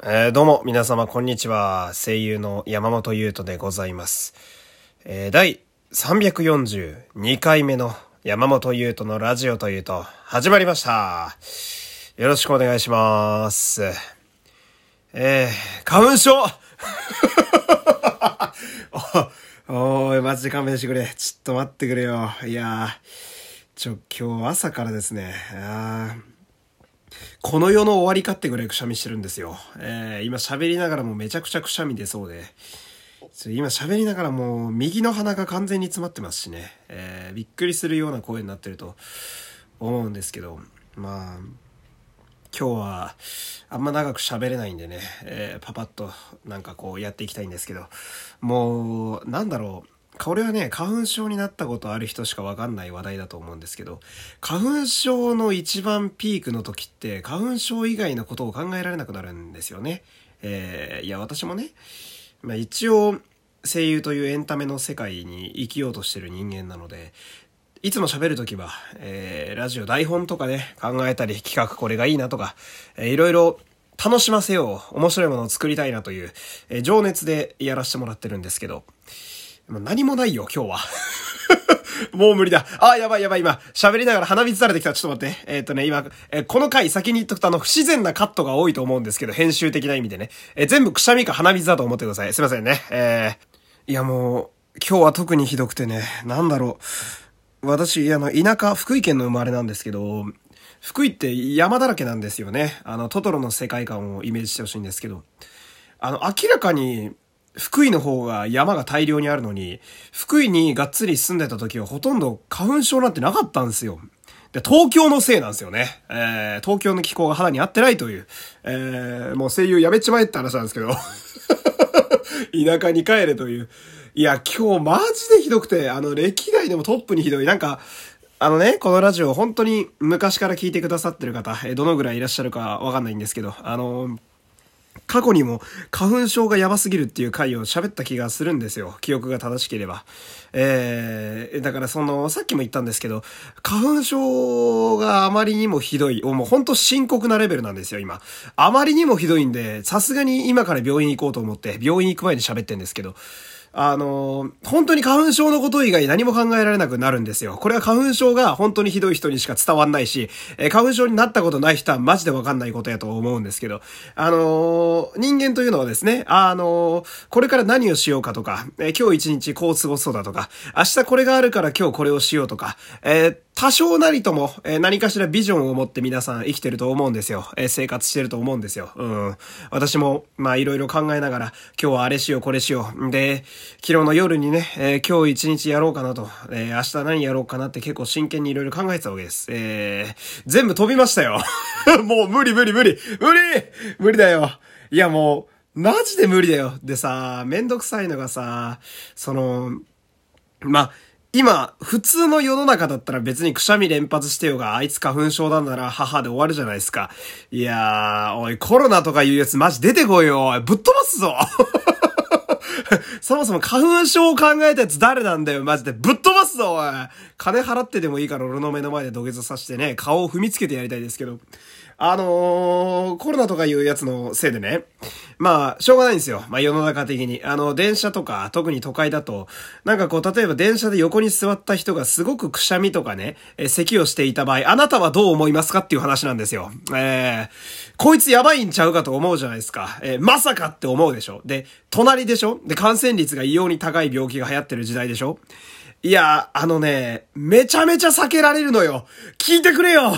えー、どうも、皆様、こんにちは。声優の山本優斗でございます。えー、第342回目の山本優斗のラジオというと、始まりました。よろしくお願いします。えー、花粉症 おーい、マジで勘弁してくれ。ちょっと待ってくれよ。いやー、ちょ、今日朝からですね、あーこの世の終わりかってぐらいくしゃみしてるんですよ。えー、今喋りながらもめちゃくちゃくしゃみ出そうで。今喋りながらもう右の鼻が完全に詰まってますしね。えー、びっくりするような声になってると思うんですけど、まあ、今日はあんま長く喋れないんでね、えー、パパッとなんかこうやっていきたいんですけど、もう、なんだろう。これはね、花粉症になったことある人しかわかんない話題だと思うんですけど、花粉症の一番ピークの時って、花粉症以外のことを考えられなくなるんですよね。えー、いや、私もね、まあ一応、声優というエンタメの世界に生きようとしてる人間なので、いつも喋るときは、えー、ラジオ台本とかね、考えたり企画これがいいなとか、えー、いろいろ楽しませよう、面白いものを作りたいなという、えー、情熱でやらせてもらってるんですけど、もう何もないよ、今日は。もう無理だ。あ、やばいやばい、今、喋りながら鼻水垂れてきた。ちょっと待って。えっ、ー、とね、今、えー、この回先に言っとくとあの、不自然なカットが多いと思うんですけど、編集的な意味でね。えー、全部くしゃみか鼻水だと思ってください。すいませんね。えー、いやもう、今日は特にひどくてね、なんだろう。私、あの、田舎、福井県の生まれなんですけど、福井って山だらけなんですよね。あの、トトロの世界観をイメージしてほしいんですけど、あの、明らかに、福井の方が山が大量にあるのに、福井にがっつり住んでた時はほとんど花粉症なんてなかったんですよ。で、東京のせいなんですよね。えー、東京の気候が肌に合ってないという、えー、もう声優やめちまえって話なんですけど。田舎に帰れという。いや、今日マジでひどくて、あの、歴代でもトップにひどい。なんか、あのね、このラジオ本当に昔から聞いてくださってる方、えどのぐらいいらっしゃるかわかんないんですけど、あの過去にも花粉症がやばすぎるっていう回を喋った気がするんですよ。記憶が正しければ。えー、だからその、さっきも言ったんですけど、花粉症があまりにもひどい、もうほんと深刻なレベルなんですよ、今。あまりにもひどいんで、さすがに今から病院行こうと思って、病院行く前に喋ってんですけど、あの、本当に花粉症のこと以外何も考えられなくなるんですよ。これは花粉症が本当にひどい人にしか伝わんないし、え花粉症になったことない人はマジでわかんないことやと思うんですけど、あの人間というのはですね、あのこれから何をしようかとか、え今日一日こう過ごそうだとか、明日これがあるから今日これをしようとか、えー多少なりとも、えー、何かしらビジョンを持って皆さん生きてると思うんですよ。えー、生活してると思うんですよ。うん。私も、まあいろいろ考えながら、今日はあれしよう、これしよう。で、昨日の夜にね、えー、今日一日やろうかなと、え明日何やろうかなって結構真剣にいろいろ考えてたわけです。え全部飛びましたよ。もう無理無理無理無理無理だよ。いやもう、マジで無理だよ。でさ、めんどくさいのがさ、その、まあ、今、普通の世の中だったら別にくしゃみ連発してよが、あいつ花粉症なんなら母で終わるじゃないですか。いやー、おい、コロナとかいうやつマジ出てこいよ。いぶっ飛ばすぞ そもそも花粉症を考えたやつ誰なんだよ、マジで。ぶっ飛ばすぞ、おい。金払ってでもいいから俺の目の前で土下座させてね、顔を踏みつけてやりたいですけど。あのー、コロナとかいうやつのせいでね、まあ、しょうがないんですよ。まあ世の中的に。あの、電車とか、特に都会だと、なんかこう、例えば電車で横に座った人がすごくくしゃみとかね、え咳をしていた場合、あなたはどう思いますかっていう話なんですよ。えー、こいつやばいんちゃうかと思うじゃないですか。えー、まさかって思うでしょ。で、隣でしょで、感染率が異様に高い病気が流行ってる時代でしょいや、あのね、めちゃめちゃ避けられるのよ。聞いてくれよ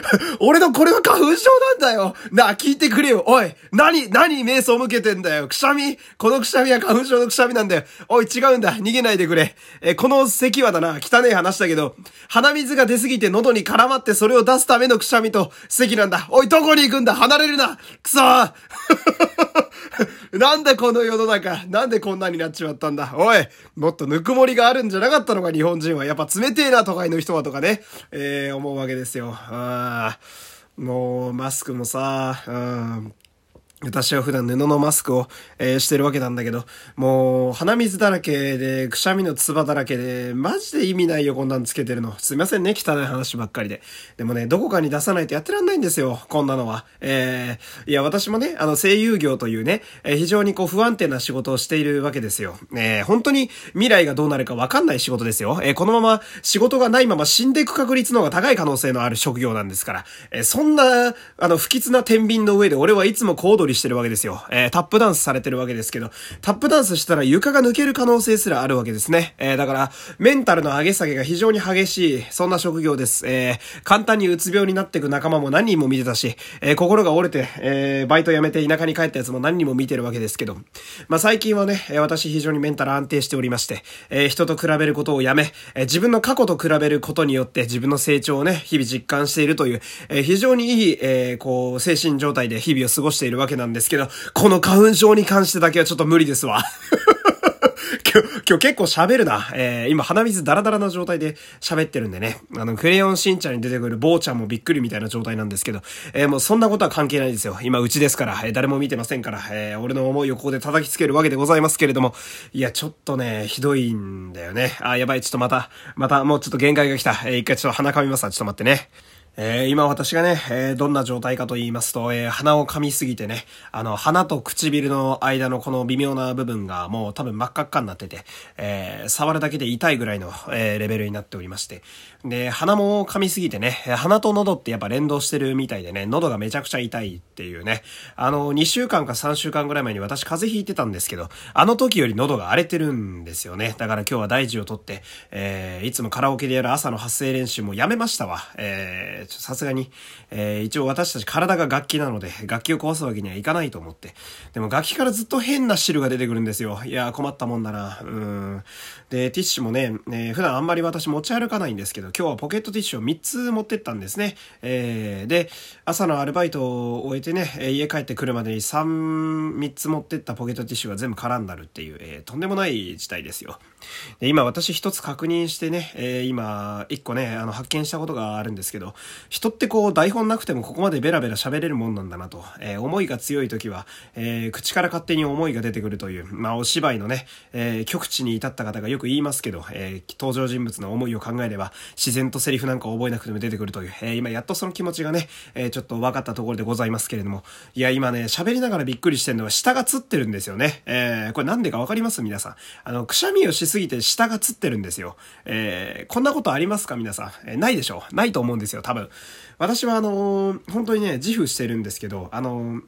俺のこれは花粉症なんだよ。なあ、聞いてくれよ。おい何、何瞑想向けてんだよ。くしゃみ？このくしゃみは花粉症のくしゃみなんだよ。おい、違うんだ。逃げないでくれ。え、この咳はだな、汚い話だけど、鼻水が出すぎて喉に絡まってそれを出すためのくしゃみと咳なんだ。おい、どこに行くんだ？離れるな。くそー。なんでこの世の中、なんでこんなになっちまったんだおいもっとぬくもりがあるんじゃなかったのか、日本人は。やっぱ冷てえな、都会の人はとかね、えー、思うわけですよ。あもう、マスクもさ、うん。私は普段布のマスクを、えー、してるわけなんだけど、もう、鼻水だらけで、くしゃみの唾だらけで、マジで意味ないよ、こんなんつけてるの。すいませんね、汚い話ばっかりで。でもね、どこかに出さないとやってらんないんですよ、こんなのは。えー、いや、私もね、あの、声優業というね、えー、非常にこう、不安定な仕事をしているわけですよ。えー、本当に未来がどうなるかわかんない仕事ですよ。えー、このまま仕事がないまま死んでいく確率の方が高い可能性のある職業なんですから。えー、そんな、あの、不吉な天秤の上で俺はいつも高度りしてるわけですよ。えー、タップダンスされてるわけですけど、タップダンスしたら床が抜ける可能性すらあるわけですね。えー、だから、メンタルの上げ下げが非常に激しい、そんな職業です。えー、簡単にうつ病になっていく仲間も何人も見てたし、えー、心が折れて、えー、バイト辞めて田舎に帰ったやつも何人も見てるわけですけど、まあ、最近はね、私非常にメンタル安定しておりまして、えー、人と比べることをやめ、えー、自分の過去と比べることによって自分の成長をね、日々実感しているという、えー、非常にいい、えー、こう、精神状態で日々を過ごしているわけなんですけど、この花粉症に関してだけはちょっと無理ですわ。今日、今日結構喋るな。えー、今鼻水ダラダラな状態で喋ってるんでね。あの、クレヨンしんちゃんに出てくる坊ちゃんもびっくりみたいな状態なんですけど、えー、もうそんなことは関係ないですよ。今うちですから、えー、誰も見てませんから、えー、俺の思いをここで叩きつけるわけでございますけれども、いや、ちょっとね、ひどいんだよね。あ、やばい、ちょっとまた、またもうちょっと限界が来た。えー、一回ちょっと鼻かみますわ。ちょっと待ってね。えー、今私がね、えー、どんな状態かと言いますと、えー、鼻を噛みすぎてね、あの、鼻と唇の間のこの微妙な部分がもう多分真っ赤っかになってて、え、触るだけで痛いぐらいの、え、レベルになっておりまして。で、鼻も噛みすぎてね、鼻と喉ってやっぱ連動してるみたいでね、喉がめちゃくちゃ痛いっていうね、あの、2週間か3週間ぐらい前に私風邪ひいてたんですけど、あの時より喉が荒れてるんですよね。だから今日は大事をとって、え、いつもカラオケでやる朝の発声練習もやめましたわ。えさすがに、えー、一応私たち体が楽器なので、楽器を壊すわけにはいかないと思って。でも楽器からずっと変な汁が出てくるんですよ。いや困ったもんだな。うん。で、ティッシュもね、えー、普段あんまり私持ち歩かないんですけど、今日はポケットティッシュを3つ持ってったんですね。えー、で、朝のアルバイトを終えてね、家帰ってくるまでに3、3つ持ってったポケットティッシュが全部絡んだるっていう、えー、とんでもない事態ですよ。で、今私一つ確認してね、えー、今、一個ね、あの、発見したことがあるんですけど、人ってこう、台本なくてもここまでベラベラ喋れるもんなんだなと、えー、思いが強い時は、えー、口から勝手に思いが出てくるという、まあ、お芝居のね、えー、極地に至った方がよく言いますけど、えー、登場人物の思いを考えれば、自然とセリフなんか覚えなくても出てくるという、えー、今やっとその気持ちがね、えー、ちょっと分かったところでございますけれども、いや、今ね、喋りながらびっくりしてるのは下がつってるんですよね。えー、これなんでかわかります？皆さん。あの、くしゃみをしすぎて下がつってるんですよ。えー、こんなことありますか？皆さん。えー、ないでしょないと思うんですよ、多分。私はあのー、本当にね、自負してるんですけど、あのー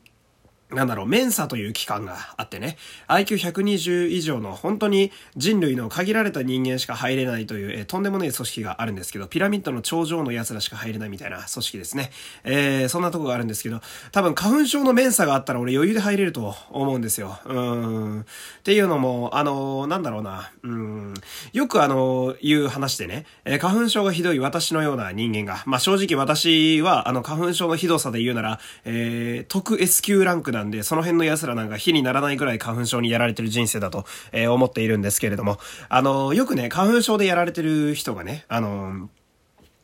なんだろう、メンサという機関があってね、IQ120 以上の本当に人類の限られた人間しか入れないという、えー、とんでもない組織があるんですけど、ピラミッドの頂上の奴らしか入れないみたいな組織ですね。えー、そんなとこがあるんですけど、多分花粉症のメンサがあったら俺余裕で入れると思うんですよ。うん。っていうのも、あのー、なんだろうな、うん。よくあのー、言う話でね、えー、花粉症がひどい私のような人間が、まあ、正直私は、あの、花粉症のひどさで言うなら、えー、特 S 級ランクななんで、その辺の奴らなんか火にならないぐらい花粉症にやられてる人生だと、えー、思っているんですけれども、あの、よくね、花粉症でやられてる人がね、あの、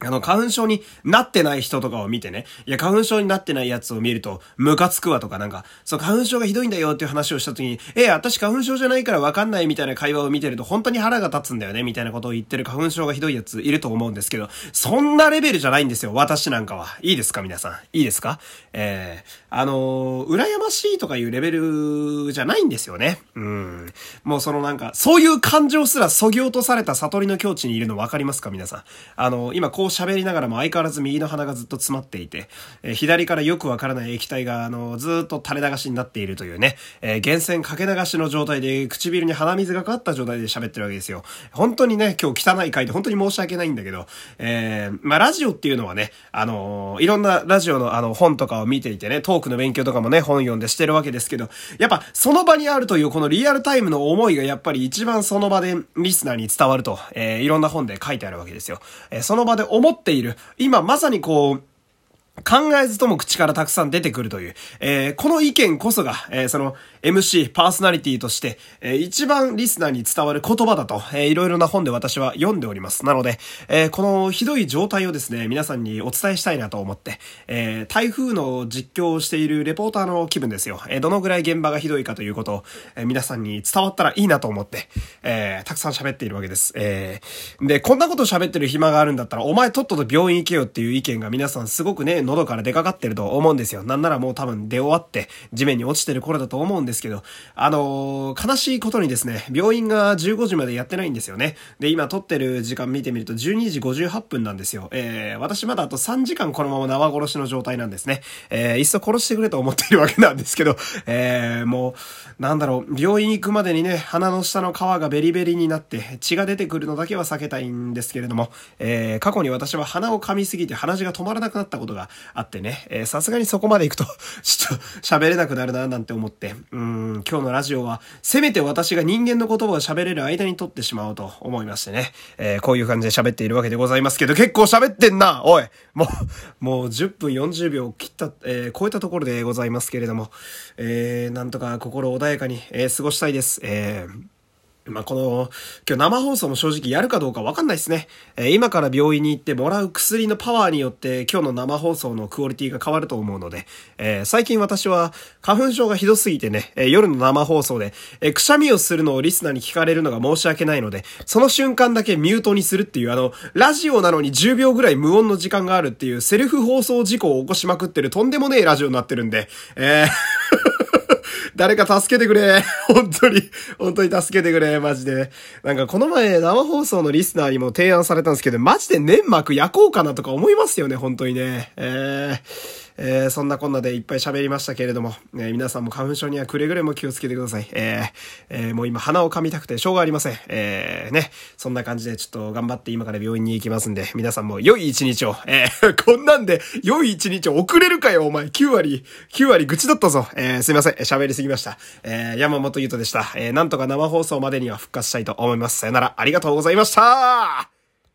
あの、花粉症になってない人とかを見てね、いや、花粉症になってないやつを見ると、ムカつくわとかなんか、そう、花粉症がひどいんだよっていう話をした時に、え、私花粉症じゃないからわかんないみたいな会話を見てると、本当に腹が立つんだよね、みたいなことを言ってる花粉症がひどいやついると思うんですけど、そんなレベルじゃないんですよ、私なんかは。いいですか、皆さん。いいですか？えー、あのー、羨ましいとかいうレベルじゃないんですよね。うん。もうそのなんか、そういう感情すら削ぎ落とされた悟りの境地にいるの分かりますか、皆さん？あのー、今う喋りながらも相変わらず右の鼻がずっと詰まっていて、えー、左からよくわからない液体が、あのー、ずっと垂れ流しになっているというね、えー、源泉かけ流しの状態で唇に鼻水がかかった状態で喋ってるわけですよ。本当にね、今日汚い回で本当に申し訳ないんだけど、えー、まあ、ラジオっていうのはね、あのー、いろんなラジオのあの本とかを見ていてね、トークの勉強とかもね、本読んでしてるわけですけど、やっぱその場にあるというこのリアルタイムの思いがやっぱり一番その場でリスナーに伝わると、えー、いろんな本で書いてあるわけですよ。えー、その場で思っている、今まさにこう、考えずとも口からたくさん出てくるという、えー、この意見こそが、えー、その MC、パーソナリティとして、えー、一番リスナーに伝わる言葉だと、えー、いろいろな本で私は読んでおります。なので、えー、このひどい状態をですね、皆さんにお伝えしたいなと思って、えー、台風の実況をしているレポーターの気分ですよ。えー、どのぐらい現場がひどいかということを、えー、皆さんに伝わったらいいなと思って、えー、たくさん喋っているわけです。えー、で、こんなこと喋ってる暇があるんだったら、お前とっとと病院行けよっていう意見が皆さんすごくね、喉から出かかってると思うんですよ。なんならもう多分出終わって地面に落ちてる頃だと思うんですけど、あのー、悲しいことにですね、病院が15時までやってないんですよね。で、今撮ってる時間見てみると12時58分なんですよ。えー、私まだあと3時間このまま生殺しの状態なんですね。えー、いっそ殺してくれと思っているわけなんですけど、えー、もう、なんだろう、病院行くまでにね、鼻の下の皮がベリベリになって血が出てくるのだけは避けたいんですけれども、えー、過去に私は鼻を噛みすぎて鼻血が止まらなくなったことがあってね、え、さすがにそこまで行くと ちょっと喋れなくなるな、なんて思って、うん、今日のラジオは、せめて私が人間の言葉を喋れる間に撮ってしまおうと思いましてね、えー、こういう感じで喋っているわけでございますけど、結構喋ってんなおい。もう、もう10分40秒切った、えー、超えたところでございますけれども、えー、なんとか心穏やかに、え、過ごしたいです。えーまあ、この、今日生放送も正直やるかどうかわかんないですね。えー、今から病院に行ってもらう薬のパワーによって今日の生放送のクオリティが変わると思うので、えー、最近私は花粉症がひどすぎてね、えー、夜の生放送で、えくしゃみをするのをリスナーに聞かれるのが申し訳ないので、その瞬間だけミュートにするっていうあの、ラジオなのに10秒ぐらい無音の時間があるっていうセルフ放送事故を起こしまくってるとんでもねえラジオになってるんで、えー誰か助けてくれ。本当に、本当に助けてくれ、マジで。なんかこの前生放送のリスナーにも提案されたんですけど、マジで粘膜焼こうかなとか思いますよね、本当にね。えーえー、そんなこんなでいっぱい喋りましたけれども、えー、皆さんも花粉症にはくれぐれも気をつけてください。えー、えー、もう今鼻を噛みたくてしょうがありません。えー、ね、そんな感じでちょっと頑張って今から病院に行きますんで、皆さんも良い一日を、えー、こんなんで良い一日を遅れるかよ、お前。9割、9割愚痴だったぞ。えー、すいません。喋りすぎました。えー、山本優斗でした。えー、なんとか生放送までには復活したいと思います。さよなら、ありがとうございました